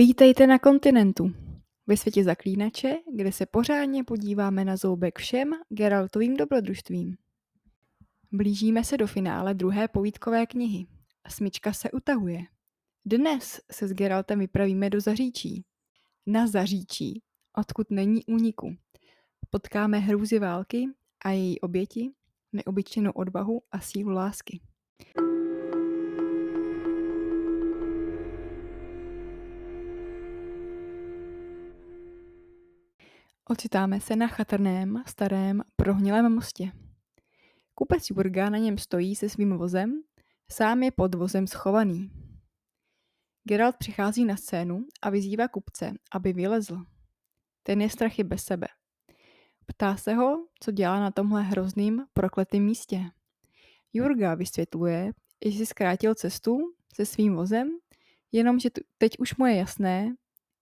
Vítejte na kontinentu. Ve světě zaklínače, kde se pořádně podíváme na zoubek všem Geraltovým dobrodružstvím. Blížíme se do finále druhé povídkové knihy. Smyčka se utahuje. Dnes se s Geraltem vypravíme do Zaříčí. Na Zaříčí, odkud není úniku. Potkáme hrůzy války a její oběti, neobyčejnou odvahu a sílu lásky. Ocitáme se na chatrném, starém, prohnilém mostě. Kupec Jurga na něm stojí se svým vozem, sám je pod vozem schovaný. Geralt přichází na scénu a vyzývá kupce, aby vylezl. Ten je strachy bez sebe. Ptá se ho, co dělá na tomhle hrozným, prokletým místě. Jurga vysvětluje, že si zkrátil cestu se svým vozem, jenomže teď už mu je jasné,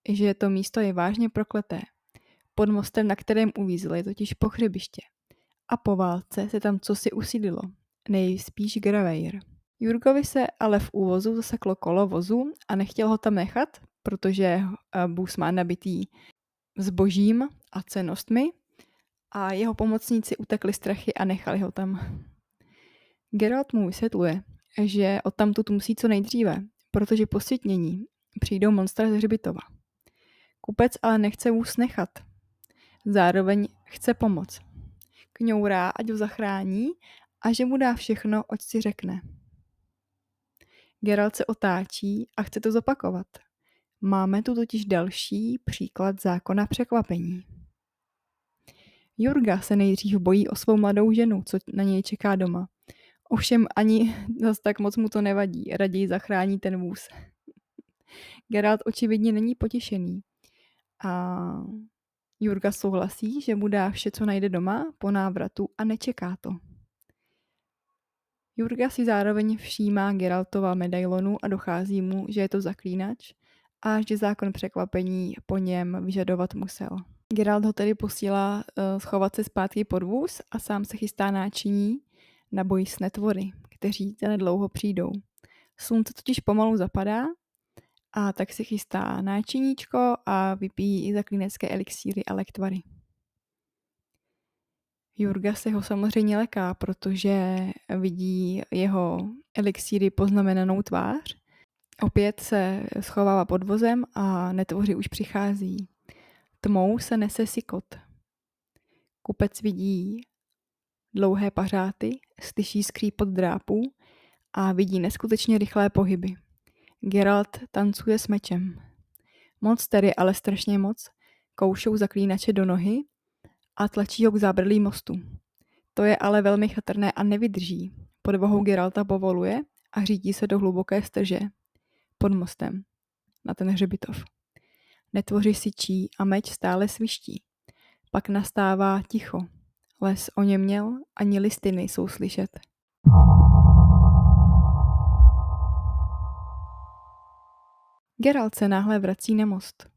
že to místo je vážně prokleté. Pod mostem, na kterém uvízl, je totiž pohřebiště. A po válce se tam cosi usídilo. Nejspíš Graveir. Jurgovi se ale v úvozu zaseklo kolo vozu a nechtěl ho tam nechat, protože eh, Bůs má nabitý zbožím a cenostmi a jeho pomocníci utekli strachy a nechali ho tam. Geralt mu vysvětluje, že odtamtud musí co nejdříve, protože po přijdou monstra ze hřbitova. Kupec ale nechce vůz nechat, Zároveň chce pomoc. Kňourá, ať ho zachrání a že mu dá všechno, oč si řekne. Geralt se otáčí a chce to zopakovat. Máme tu totiž další příklad zákona překvapení. Jurga se nejdřív bojí o svou mladou ženu, co na něj čeká doma. Ovšem ani zas tak moc mu to nevadí, raději zachrání ten vůz. Geralt očividně není potěšený. A Jurga souhlasí, že mu dá vše, co najde doma, po návratu a nečeká to. Jurga si zároveň všímá Geraltova medailonu a dochází mu, že je to zaklínač a že zákon překvapení po něm vyžadovat musel. Geralt ho tedy posílá uh, schovat se zpátky pod vůz a sám se chystá náčiní na boj s netvory, kteří dlouho přijdou. Slunce totiž pomalu zapadá a tak si chystá náčiníčko a vypíjí i zaklínecké elixíry a lektvary. Jurga se ho samozřejmě leká, protože vidí jeho elixíry poznamenanou tvář. Opět se schovává pod vozem a netvoři už přichází. Tmou se nese sikot. Kupec vidí dlouhé pařáty, slyší skřípot drápů a vidí neskutečně rychlé pohyby. Geralt tancuje s mečem. Moc tedy, ale strašně moc, koušou zaklínače do nohy a tlačí ho k zábradlí mostu. To je ale velmi chatrné a nevydrží. Pod vahou Geralta povoluje a řídí se do hluboké strže pod mostem na ten hřebitov. Netvoři sičí a meč stále sviští. Pak nastává ticho. Les o něm měl, ani listy nejsou slyšet. Geralt se náhle vrací na most.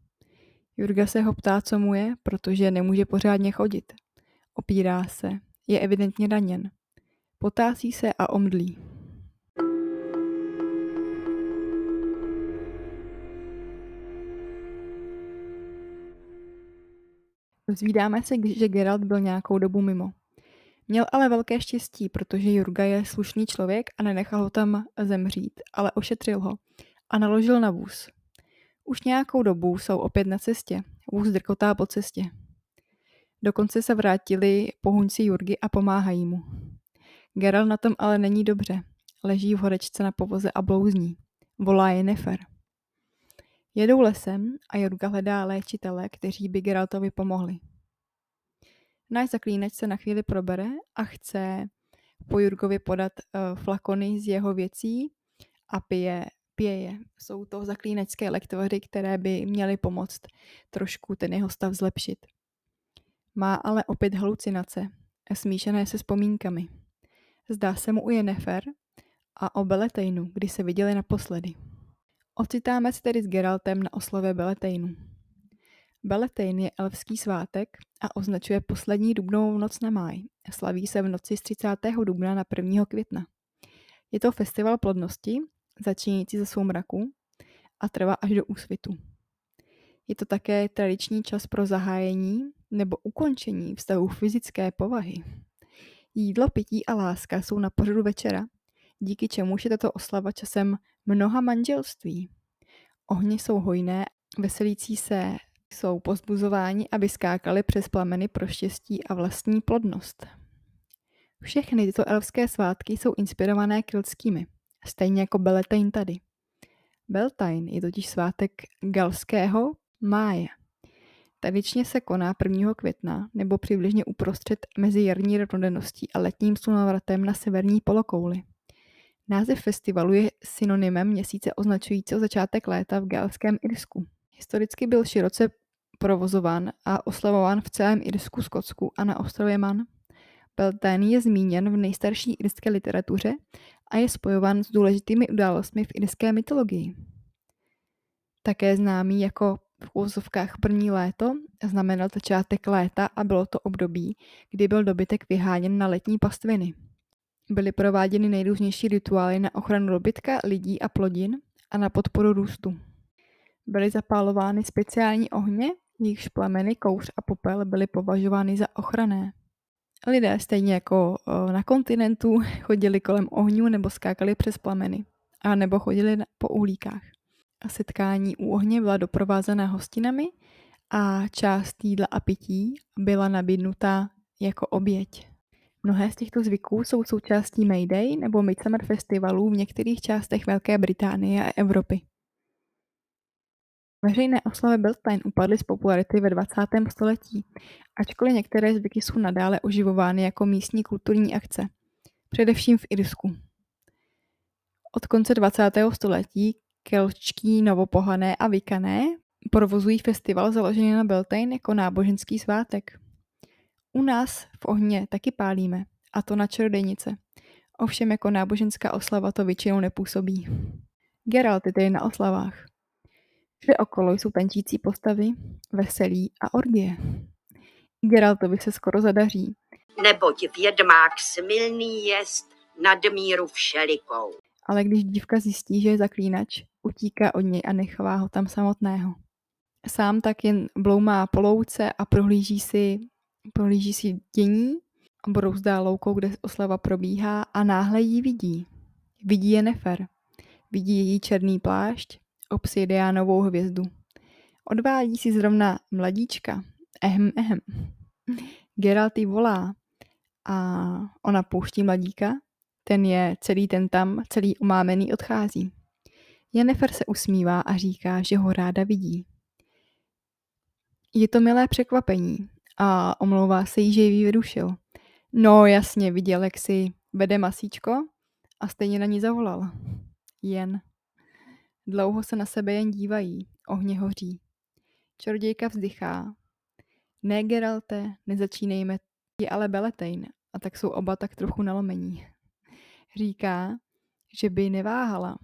Jurga se ho ptá, co mu je, protože nemůže pořádně chodit. Opírá se, je evidentně raněn. Potásí se a omdlí. Zvídáme se, že Geralt byl nějakou dobu mimo. Měl ale velké štěstí, protože Jurga je slušný člověk a nenechal ho tam zemřít, ale ošetřil ho a naložil na vůz. Už nějakou dobu jsou opět na cestě. Vůz drkotá po cestě. Dokonce se vrátili pohunci Jurgy a pomáhají mu. Geralt na tom ale není dobře. Leží v horečce na povoze a blouzní. Volá je Nefer. Jedou lesem a Jurga hledá léčitele, kteří by Geraltovi pomohli. Náš zaklínač se na chvíli probere a chce po Jurgovi podat uh, flakony z jeho věcí a pije pěje. Jsou to zaklínecké lektvory, které by měly pomoct trošku ten jeho stav zlepšit. Má ale opět halucinace, smíšené se vzpomínkami. Zdá se mu u Jennefer a o Beletejnu, kdy se viděli naposledy. Ocitáme se tedy s Geraltem na oslavě Beletejnu. Beletejn je elfský svátek a označuje poslední dubnovou noc na máj. Slaví se v noci z 30. dubna na 1. května. Je to festival plodnosti, začínající ze soumraku a trvá až do úsvitu. Je to také tradiční čas pro zahájení nebo ukončení vztahu fyzické povahy. Jídlo, pití a láska jsou na pořadu večera, díky čemuž je tato oslava časem mnoha manželství. Ohně jsou hojné, veselící se jsou pozbuzováni, aby skákali přes plameny pro štěstí a vlastní plodnost. Všechny tyto elfské svátky jsou inspirované keltskými, stejně jako Beltane tady. Beltane je totiž svátek galského máje. Tradičně se koná 1. května nebo přibližně uprostřed mezi jarní rovnodenností a letním slunovratem na severní polokouli. Název festivalu je synonymem měsíce označujícího začátek léta v galském Irsku. Historicky byl široce provozován a oslavován v celém Irsku, Skotsku a na ostrově Man. Beltane je zmíněn v nejstarší irské literatuře a je spojován s důležitými událostmi v irské mytologii. Také známý jako v úvozovkách první léto znamenal začátek léta a bylo to období, kdy byl dobytek vyháněn na letní pastviny. Byly prováděny nejrůznější rituály na ochranu dobytka, lidí a plodin a na podporu růstu. Byly zapálovány speciální ohně, jejichž plameny, kouř a popel byly považovány za ochranné. Lidé stejně jako na kontinentu chodili kolem ohňů nebo skákali přes plameny, a nebo chodili po uhlíkách. A setkání u ohně byla doprovázena hostinami a část jídla a pití byla nabídnuta jako oběť. Mnohé z těchto zvyků jsou součástí Mayday nebo Midsummer festivalů v některých částech Velké Británie a Evropy. Veřejné oslavy Beltane upadly z popularity ve 20. století, ačkoliv některé zvyky jsou nadále oživovány jako místní kulturní akce, především v Irsku. Od konce 20. století kelčtí novopohané a vykané provozují festival založený na Beltane jako náboženský svátek. U nás v ohně taky pálíme, a to na čarodějnice. Ovšem jako náboženská oslava to většinou nepůsobí. Geralt je tedy na oslavách. Vše okolo jsou tančící postavy, veselí a orgie. Geraltovi se skoro zadaří. Neboť vědmák smilný jest nadmíru všelikou. Ale když dívka zjistí, že je zaklínač, utíká od něj a nechává ho tam samotného. Sám tak jen bloumá po louce a prohlíží si, prohlíží si dění a brouzdá loukou, kde oslava probíhá a náhle ji vidí. Vidí je Nefer. Vidí její černý plášť, obsidiánovou hvězdu. Odvádí si zrovna mladíčka. Ehem, ehem. Geralt jí volá a ona pouští mladíka. Ten je celý ten tam, celý umámený odchází. Jennifer se usmívá a říká, že ho ráda vidí. Je to milé překvapení a omlouvá se jí, že ji vyrušil. No jasně, viděl, jak si vede masíčko a stejně na ní zavolal. Jen. Dlouho se na sebe jen dívají, ohně hoří. Čarodějka vzdychá. Ne, Geralte, nezačínejme, je ale Beletejn, a tak jsou oba tak trochu nalomení. Říká, že by neváhala,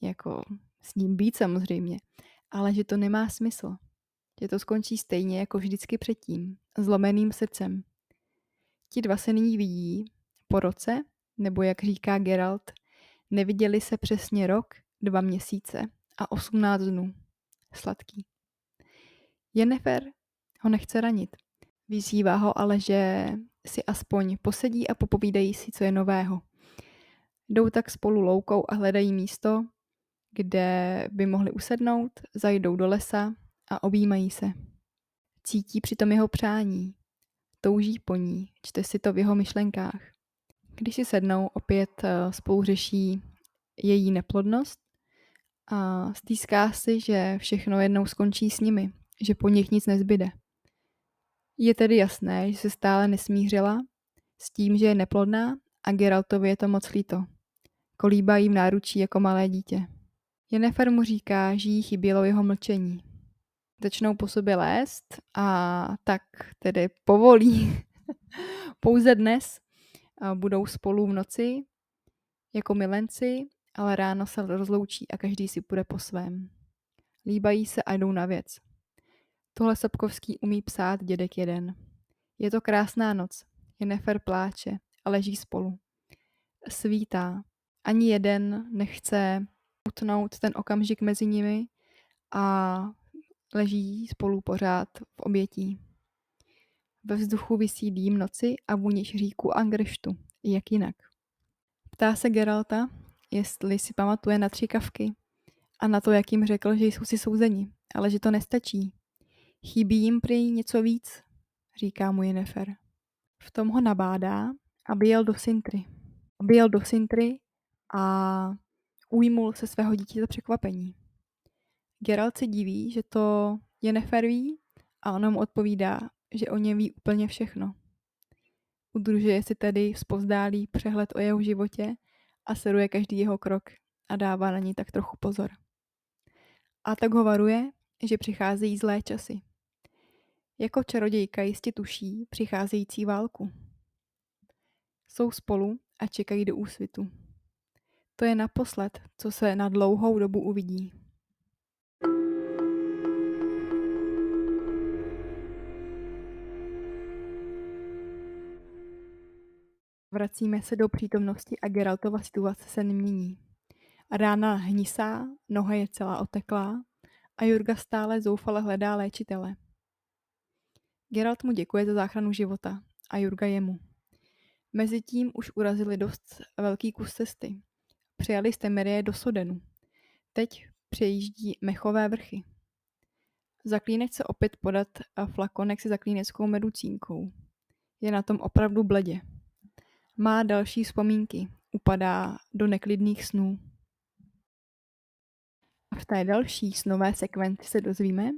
jako s ním být samozřejmě, ale že to nemá smysl. Že to skončí stejně jako vždycky předtím, zlomeným srdcem. Ti dva se nyní vidí, po roce, nebo jak říká Geralt, neviděli se přesně rok, dva měsíce a osmnáct dnů. Sladký. Jennifer ho nechce ranit. Vyzývá ho ale, že si aspoň posedí a popovídají si, co je nového. Jdou tak spolu loukou a hledají místo, kde by mohli usednout, zajdou do lesa a objímají se. Cítí přitom jeho přání. Touží po ní, čte si to v jeho myšlenkách. Když si sednou, opět eh, spolu řeší její neplodnost a stýská si, že všechno jednou skončí s nimi, že po nich nic nezbyde. Je tedy jasné, že se stále nesmířila s tím, že je neplodná a Geraltovi je to moc líto. Kolíbá v náručí jako malé dítě. Jennifer mu říká, že jí chybělo jeho mlčení. Začnou po sobě lézt a tak tedy povolí. Pouze dnes budou spolu v noci jako milenci ale ráno se rozloučí a každý si půjde po svém. Líbají se a jdou na věc. Tohle Sobkovský umí psát dědek jeden. Je to krásná noc. Je nefer pláče a leží spolu. Svítá. Ani jeden nechce utnout ten okamžik mezi nimi a leží spolu pořád v obětí. Ve vzduchu visí dým noci a vůně říku Angreštu, jak jinak. Ptá se Geralta, jestli si pamatuje na tři kavky a na to, jak jim řekl, že jsou si souzeni, ale že to nestačí. Chybí jim prý něco víc, říká mu Jennifer. V tom ho nabádá, aby jel do Sintry. Aby jel do Sintry a ujmul se svého dítěte překvapení. Geralt se diví, že to Jennifer ví a ona mu odpovídá, že o něm ví úplně všechno. Udržuje si tedy zpozdálý přehled o jeho životě a sleduje každý jeho krok a dává na ní tak trochu pozor. A tak ho varuje, že přicházejí zlé časy. Jako čarodějka jistě tuší přicházející válku. Jsou spolu a čekají do úsvitu. To je naposled, co se na dlouhou dobu uvidí. Vracíme se do přítomnosti a Geraltova situace se nemění. Rána hnisá, noha je celá oteklá a Jurga stále zoufale hledá léčitele. Geralt mu děkuje za záchranu života a Jurga jemu. Mezitím už urazili dost velký kus cesty. Přijali z Temerie do Sodenu. Teď přejíždí Mechové vrchy. Zaklínec se opět podat a flakonek se zaklíneckou meducínkou. Je na tom opravdu bledě. Má další vzpomínky. Upadá do neklidných snů. A v té další snové sekvenci se dozvíme,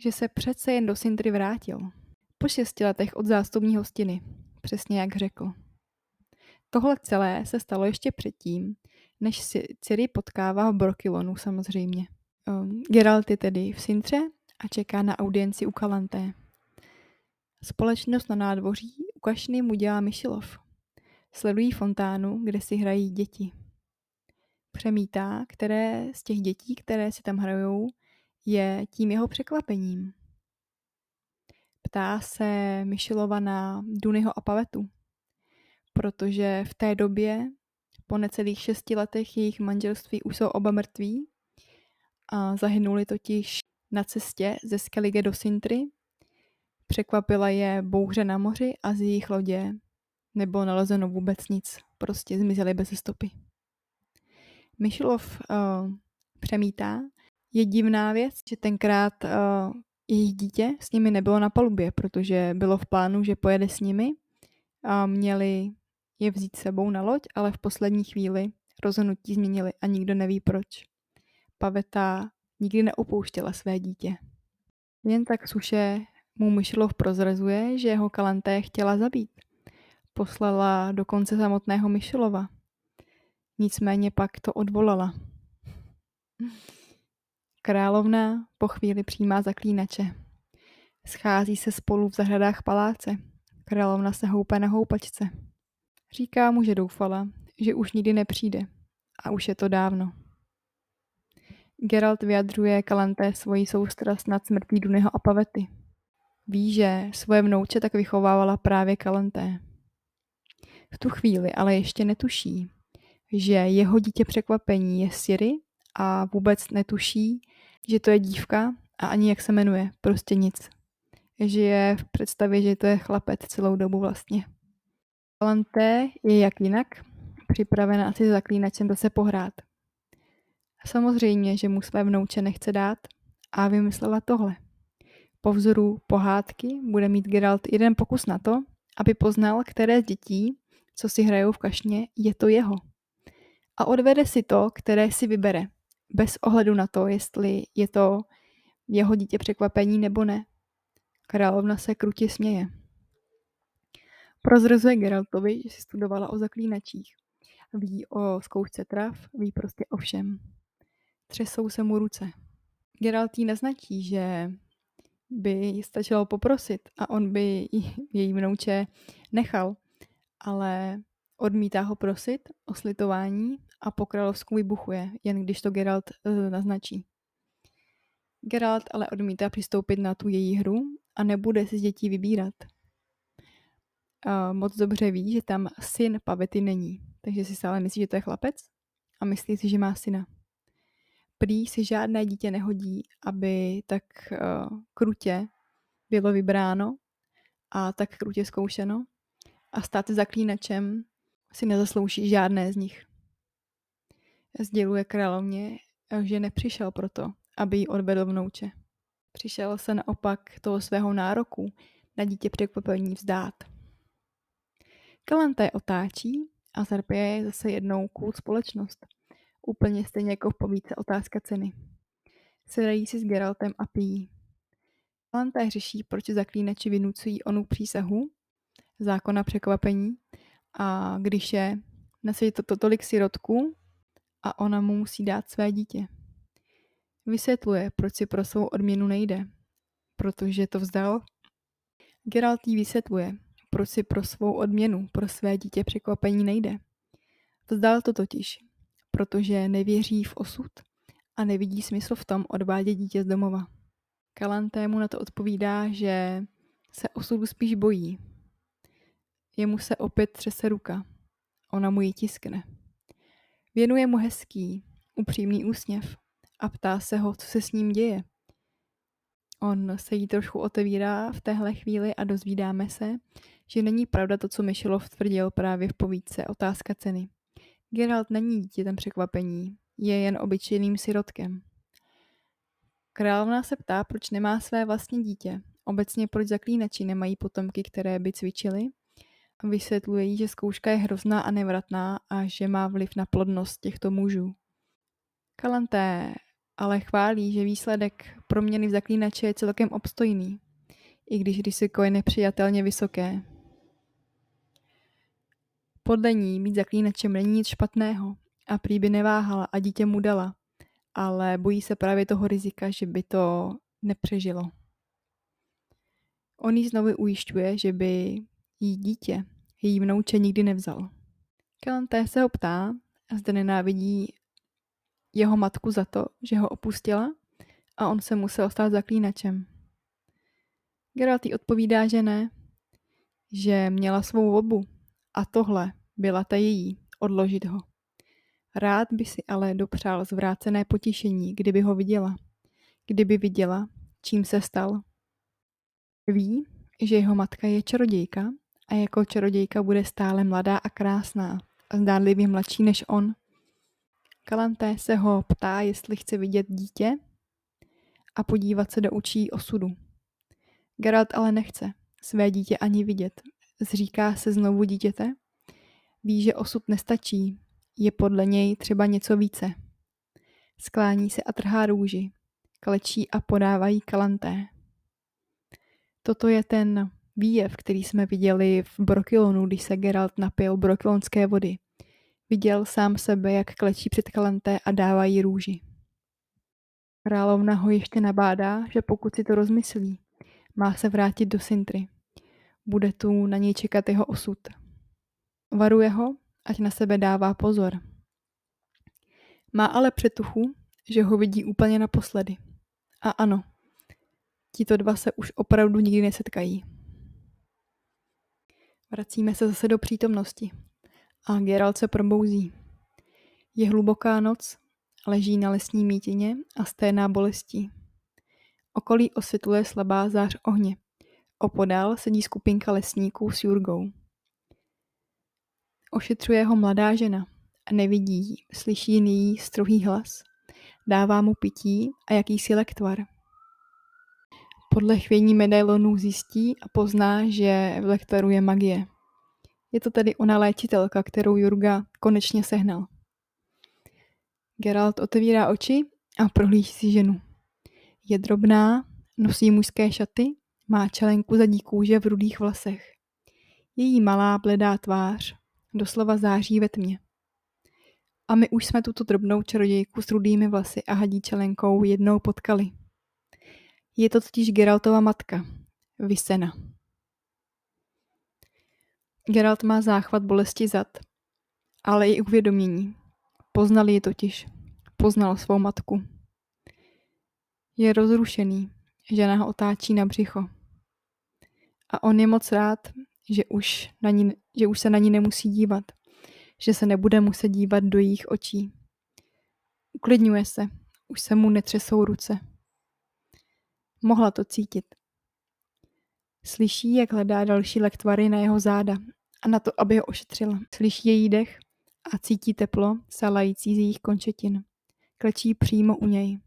že se přece jen do Sintry vrátil. Po šesti letech od zástupní hostiny, přesně jak řekl. Tohle celé se stalo ještě předtím, než si Ciri potkává v Brokilonu samozřejmě. Um, Geralt je tedy v Sintře a čeká na audienci u Kalanté. Společnost na nádvoří u Kašny mu dělá Myšilov. Sledují fontánu, kde si hrají děti. Přemítá, které z těch dětí, které si tam hrajou, je tím jeho překvapením. Ptá se Myšilova na Dunyho a Pavetu, protože v té době, po necelých šesti letech jejich manželství, už jsou oba mrtví a zahynuli totiž na cestě ze Skellige do Sintry. Překvapila je bouře na moři a z jejich lodě nebylo nalezeno vůbec nic. Prostě zmizeli bez stopy. Myšilov uh, přemítá. Je divná věc, že tenkrát uh, jejich dítě s nimi nebylo na palubě, protože bylo v plánu, že pojede s nimi a měli je vzít sebou na loď, ale v poslední chvíli rozhodnutí změnili a nikdo neví proč. Paveta nikdy neopouštěla své dítě. Jen tak suše mu Myšilov prozrazuje, že jeho kalanté chtěla zabít. Poslala dokonce samotného Myšilova. Nicméně pak to odvolala. Královna po chvíli přijímá zaklínače. Schází se spolu v zahradách paláce. Královna se houpe na houpačce. Říká mu, že doufala, že už nikdy nepřijde. A už je to dávno. Geralt vyjadřuje Kalanté svoji soustrast nad smrtí Dunyho a Pavety. Ví, že svoje vnouče tak vychovávala právě Kalanté. V tu chvíli ale ještě netuší, že jeho dítě překvapení je Siri a vůbec netuší, že to je dívka a ani jak se jmenuje, prostě nic. Že je v představě, že to je chlapec celou dobu vlastně. Valenté je jak jinak, připravena asi zaklínačem zase pohrát. Samozřejmě, že mu své vnouče nechce dát a vymyslela tohle. Po vzoru pohádky bude mít Geralt jeden pokus na to, aby poznal, které z dětí, co si hrajou v kašně, je to jeho. A odvede si to, které si vybere, bez ohledu na to, jestli je to jeho dítě překvapení nebo ne. Královna se krutě směje. Prozrazuje Geraltovi, že si studovala o zaklínačích. Ví o zkoušce trav, ví prostě o všem. Třesou se mu ruce. Geralt jí naznačí, že by stačilo poprosit a on by její vnouče nechal, ale odmítá ho prosit o slitování a po královsku vybuchuje, jen když to Geralt uh, naznačí. Geralt ale odmítá přistoupit na tu její hru a nebude si z dětí vybírat. Uh, moc dobře ví, že tam syn Pavety není, takže si stále myslí, že to je chlapec a myslí si, že má syna. Prý si žádné dítě nehodí, aby tak uh, krutě bylo vybráno a tak krutě zkoušeno a stát zaklínačem si nezaslouží žádné z nich. Sděluje královně, že nepřišel proto, aby jí odvedl vnouče. Přišel se naopak toho svého nároku na dítě překvapení vzdát. Kalanté otáčí a zarpěje zase jednou kůl společnost. Úplně stejně jako v povídce Otázka ceny. Sedají si s Geraltem a pijí. Kalanté řeší, proč zaklínači vynucují onu přísahu, zákona překvapení, a když je na světě to, to tolik sirotků a ona mu musí dát své dítě. Vysvětluje, proč si pro svou odměnu nejde. Protože to vzdal. Geralt jí vysvětluje, proč si pro svou odměnu, pro své dítě překvapení nejde. Vzdal to totiž, protože nevěří v osud a nevidí smysl v tom odvádět dítě z domova. Kalanté mu na to odpovídá, že se osudu spíš bojí. Jemu se opět třese ruka. Ona mu ji tiskne. Věnuje mu hezký, upřímný úsměv a ptá se ho, co se s ním děje. On se jí trošku otevírá v téhle chvíli a dozvídáme se, že není pravda to, co Myšilov tvrdil právě v povídce Otázka ceny. Geralt není dítětem překvapení, je jen obyčejným sirotkem. Královna se ptá, proč nemá své vlastní dítě. Obecně proč zaklínači nemají potomky, které by cvičili. Vysvětluje jí, že zkouška je hrozná a nevratná a že má vliv na plodnost těchto mužů. Kalanté ale chválí, že výsledek proměny v zaklínače je celkem obstojný, i když riziko je nepřijatelně vysoké. Podle ní být zaklínačem není nic špatného a prý by neváhala a dítě mu dala, ale bojí se právě toho rizika, že by to nepřežilo. On jí znovu ujišťuje, že by jí dítě, její vnouče nikdy nevzal. Kalanté se ho ptá, a zde nenávidí jeho matku za to, že ho opustila a on se musel stát zaklínačem. Geralt odpovídá, že ne, že měla svou volbu a tohle byla ta její, odložit ho. Rád by si ale dopřál zvrácené potěšení, kdyby ho viděla. Kdyby viděla, čím se stal. Ví, že jeho matka je čarodějka a jako čarodějka bude stále mladá a krásná a zdánlivě mladší než on. Kalanté se ho ptá, jestli chce vidět dítě a podívat se do učí osudu. Geralt ale nechce své dítě ani vidět. Zříká se znovu dítěte. Ví, že osud nestačí. Je podle něj třeba něco více. Sklání se a trhá růži. Klečí a podávají kalanté. Toto je ten výjev, který jsme viděli v Brokilonu, když se Geralt napil brokilonské vody. Viděl sám sebe, jak klečí před kalanté a dává jí růži. Královna ho ještě nabádá, že pokud si to rozmyslí, má se vrátit do Sintry. Bude tu na něj čekat jeho osud. Varuje ho, ať na sebe dává pozor. Má ale přetuchu, že ho vidí úplně naposledy. A ano, tito dva se už opravdu nikdy nesetkají. Vracíme se zase do přítomnosti. A Geralt se probouzí. Je hluboká noc, leží na lesní mítině a sténá bolestí. Okolí osvětluje slabá zář ohně. Opodál sedí skupinka lesníků s Jurgou. Ošetřuje ho mladá žena nevidí ji, slyší její strohý hlas. Dává mu pití a jakýsi lektvar. Podle chvění medailonů zjistí a pozná, že v lektvaru je magie. Je to tedy ona léčitelka, kterou Jurga konečně sehnal. Geralt otevírá oči a prohlíží si ženu. Je drobná, nosí mužské šaty, má čelenku zadní kůže v rudých vlasech. Její malá bledá tvář doslova září ve tmě. A my už jsme tuto drobnou čarodějku s rudými vlasy a hadí čelenkou jednou potkali. Je to totiž Geraltova matka, Vysena. Geralt má záchvat bolesti zad, ale i uvědomění. Poznal ji totiž. Poznal svou matku. Je rozrušený, žena ho otáčí na břicho. A on je moc rád, že už, na ní, že už se na ní nemusí dívat, že se nebude muset dívat do jejich očí. Uklidňuje se, Už se mu netřesou ruce. Mohla to cítit. Slyší, jak hledá další lektvary na jeho záda a na to, aby ho ošetřila. Slyší její dech a cítí teplo salající z jejich končetin. Klečí přímo u něj.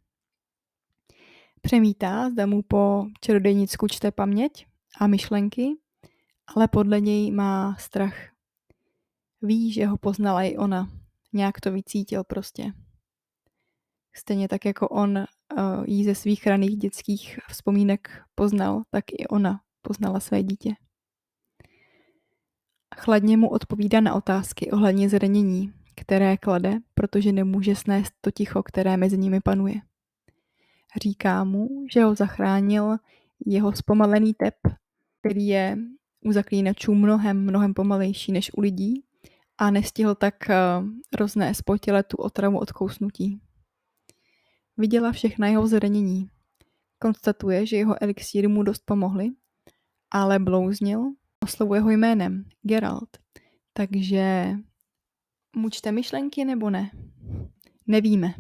Přemítá, zda mu po čarodejnicku čte paměť a myšlenky, ale podle něj má strach. Ví, že ho poznala i ona. Nějak to vycítil prostě. Stejně tak jako on jí ze svých raných dětských vzpomínek poznal, tak i ona poznala své dítě. Chladně mu odpovídá na otázky ohledně zranění, které klade, protože nemůže snést to ticho, které mezi nimi panuje. Říká mu, že ho zachránil jeho zpomalený tep, který je u zaklínačů mnohem, mnohem pomalejší než u lidí a nestihl tak eh, roznést po těle tu otravu od kousnutí. Viděla všechna jeho zranění. Konstatuje, že jeho elixíry mu dost pomohly, ale blouznil, oslovuje ho jménem Geralt. Takže mu čte myšlenky nebo ne? Nevíme.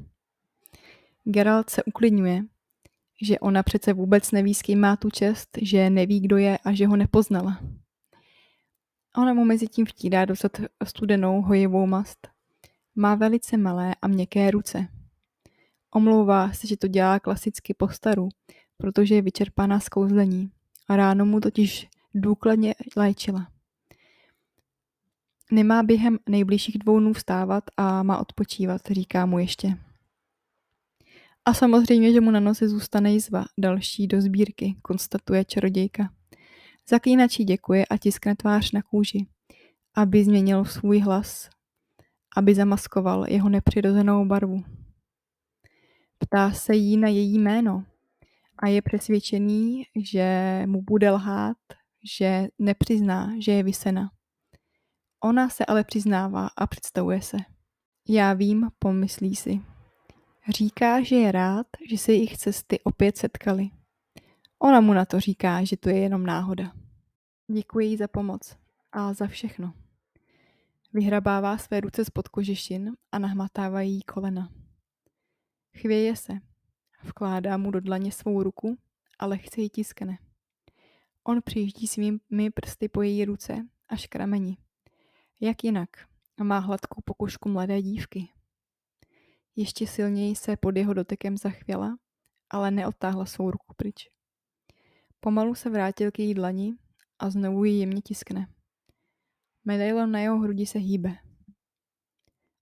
Geralt se uklidňuje, že ona přece vůbec neví, s kým má tu čest, že neví, kdo je a že ho nepoznala. Ona mu mezi tím vtírá dostat studenou hojivou mast. Má velice malé a měkké ruce. Omlouvá se, že to dělá klasicky po staru, protože je vyčerpaná z kouzlení. A ráno mu totiž důkladně léčila. Nemá během nejbližších dvou dnů vstávat a má odpočívat, říká mu ještě. A samozřejmě, že mu na nose zůstane jizva, další do sbírky, konstatuje čarodějka. Zaklínačí děkuje a tiskne tvář na kůži, aby změnil svůj hlas, aby zamaskoval jeho nepřirozenou barvu. Ptá se jí na její jméno a je přesvědčený, že mu bude lhát, že nepřizná, že je vysena. Ona se ale přiznává a představuje se. Já vím, pomyslí si. Říká, že je rád, že se jejich cesty opět setkaly. Ona mu na to říká, že to je jenom náhoda. Děkuji jí za pomoc a za všechno. Vyhrabává své ruce spod kožešin a nahmatává jí kolena. Chvěje se. Vkládá mu do dlaně svou ruku a lehce ji tiskne. On přijíždí svými prsty po její ruce až k rameni. Jak jinak? Má hladkou pokožku mladé dívky. Ještě silněji se pod jeho dotekem zachvěla, ale neodtáhla svou ruku pryč. Pomalu se vrátil k její dlani a znovu ji jemně tiskne. Medailon na jeho hrudi se hýbe.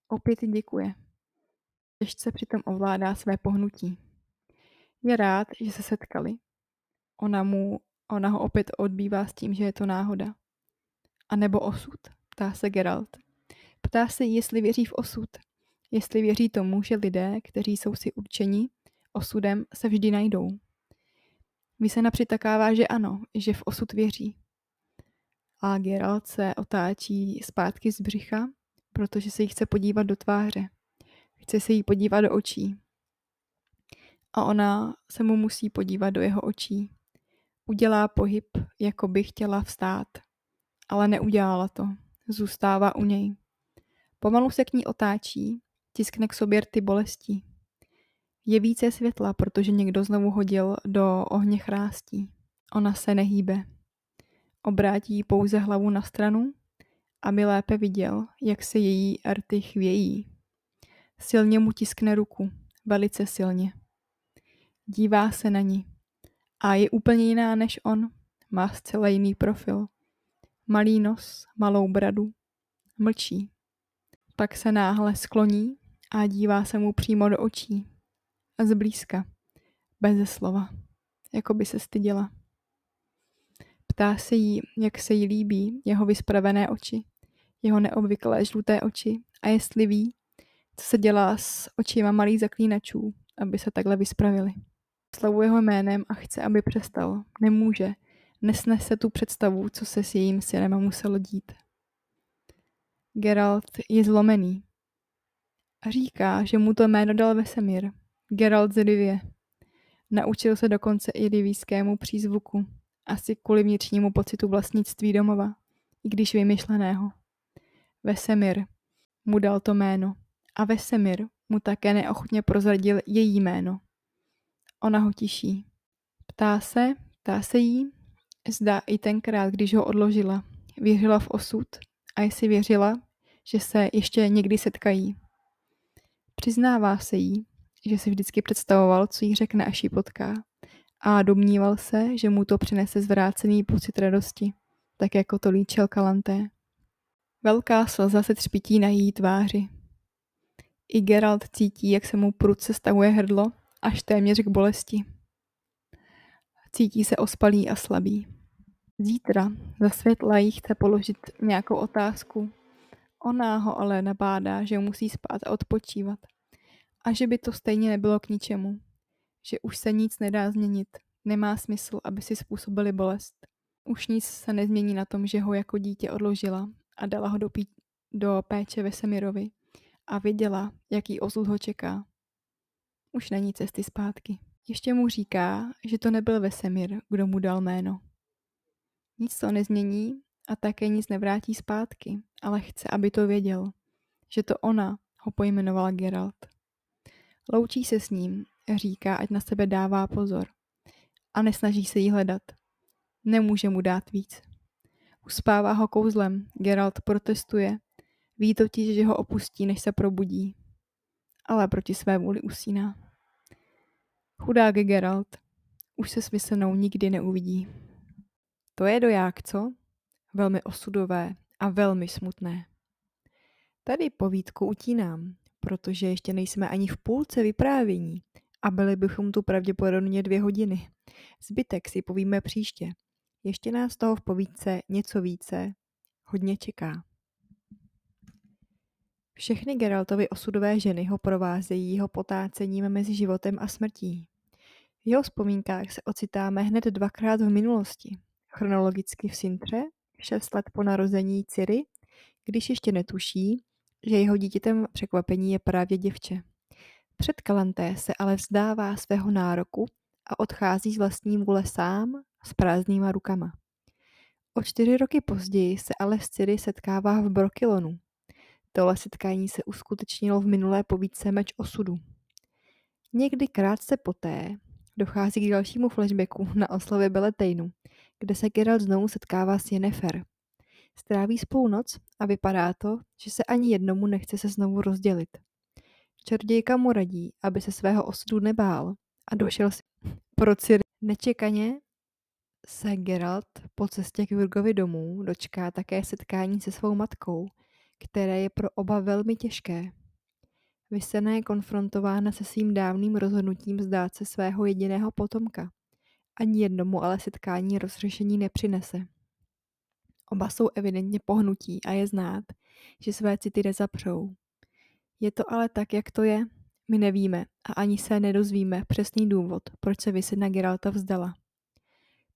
Opět děkuje. Těžce přitom ovládá své pohnutí. Je rád, že se setkali. Ona, mu, ona ho opět odbývá s tím, že je to náhoda. A nebo osud, ptá se Geralt. Ptá se, jestli věří v osud. Jestli věří tomu, že lidé, kteří jsou si určeni osudem, se vždy najdou. Vy se napřitakává, že ano, že v osud věří. A Geralt se otáčí zpátky z břicha, protože se jí chce podívat do tváře. Chce se jí podívat do očí. A ona se mu musí podívat do jeho očí. Udělá pohyb, jako by chtěla vstát. Ale neudělala to. Zůstává u něj. Pomalu se k ní otáčí, tiskne k sobě rty bolestí. Je více světla, protože někdo znovu hodil do ohně chrástí. Ona se nehýbe. Obrátí pouze hlavu na stranu, aby lépe viděl, jak se její rty chvějí. Silně mu tiskne ruku, velice silně. Dívá se na ní. A je úplně jiná než on. Má zcela jiný profil. Malý nos, malou bradu. Mlčí. Pak se náhle skloní a dívá se mu přímo do očí. A zblízka. Beze slova. Jako by se styděla. Ptá se jí, jak se jí líbí jeho vyspravené oči, jeho neobvyklé žluté oči a jestli ví, co se dělá s očima malých zaklínačů, aby se takhle vyspravili. Slavuje ho jménem a chce, aby přestal. Nemůže. Nesnese tu představu, co se s jejím synem muselo dít. Geralt je zlomený. A říká, že mu to jméno dal Vesemir. Geralt z Rivie. Naučil se dokonce i rivískému přízvuku. Asi kvůli vnitřnímu pocitu vlastnictví domova, i když vymyšleného. Vesemir mu dal to jméno a Vesemir mu také neochotně prozradil její jméno. Ona ho tiší. Ptá se, ptá se jí, zda i tenkrát, když ho odložila, věřila v osud a jestli věřila, že se ještě někdy setkají. Přiznává se jí, že si vždycky představoval, co jí řekne, až ji potká. A domníval se, že mu to přinese zvrácený pocit radosti, tak jako to líčil Kalanté. Velká slza se třpití na její tváři. I Geralt cítí, jak se mu prudce stavuje hrdlo, až téměř k bolesti. Cítí se ospalý a slabý. Zítra za světla jí chce položit nějakou otázku. Ona ho ale nabádá, že musí spát a odpočívat. A že by to stejně nebylo k ničemu. Že už se nic nedá změnit. Nemá smysl, aby si způsobili bolest. Už nic se nezmění na tom, že ho jako dítě odložila a dala ho do, pí- do péče Vesemirovi a věděla, jaký osud ho čeká. Už není cesty zpátky. Ještě mu říká, že to nebyl Vesemir, kdo mu dal jméno. Nic to nezmění a také nic nevrátí zpátky, ale chce, aby to věděl, že to ona ho pojmenovala Geralt. Loučí se s ním, říká, ať na sebe dává pozor a nesnaží se jí hledat. Nemůže mu dát víc. Uspává ho kouzlem, Geralt protestuje. Ví totiž, že ho opustí, než se probudí. Ale proti své vůli usíná. Chudák Geralt. Už se s nikdy neuvidí. To je doják, co? Velmi osudové a velmi smutné. Tady povídku utínám, protože ještě nejsme ani v půlce vyprávění a byli bychom tu pravděpodobně dvě hodiny. Zbytek si povíme příště. Ještě nás toho v povídce něco více hodně čeká. Všechny Geraltovy osudové ženy ho provázejí jeho potácením mezi životem a smrtí. V jeho vzpomínkách se ocitáme hned dvakrát v minulosti. Chronologicky v Sintře, šest let po narození Ciry, když ještě netuší, že jeho dítětem překvapení je právě děvče. Před Kalanté se ale vzdává svého nároku a odchází z vlastní vůle sám s prázdnýma rukama. O čtyři roky později se ale s Ciri setkává v Brokilonu. Tohle setkání se uskutečnilo v minulé povídce Meč osudu. Někdy krátce poté dochází k dalšímu flashbacku na oslavě Beletejnu, kde se Geralt znovu setkává s Yennefer. Stráví spolu noc a vypadá to, že se ani jednomu nechce se znovu rozdělit. Čarodějka mu radí, aby se svého osudu nebál a došel si pro Ciri. Nečekaně se Geralt po cestě k Virgovi domů dočká také setkání se svou matkou, které je pro oba velmi těžké. Vysena je konfrontována se svým dávným rozhodnutím zdát se svého jediného potomka. Ani jednomu ale setkání rozřešení nepřinese. Oba jsou evidentně pohnutí a je znát, že své city nezapřou. Je to ale tak, jak to je? My nevíme a ani se nedozvíme přesný důvod, proč se Vysena Geralta vzdala.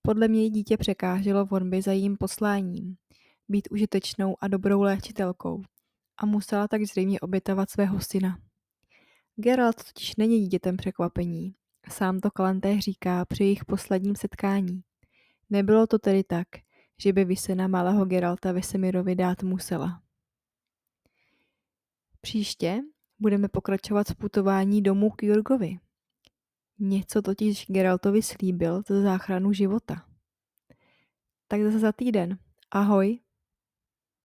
Podle mě dítě překáželo vonby za jím posláním, být užitečnou a dobrou léčitelkou a musela tak zřejmě obětovat svého syna. Geralt totiž není dítětem překvapení. Sám to Kalanté říká při jejich posledním setkání. Nebylo to tedy tak, že by Vysena malého Geralta Vesemirovi dát musela. Příště budeme pokračovat v putování domů k Jurgovi. Něco totiž Geraltovi slíbil za záchranu života. Tak zase za týden. Ahoj.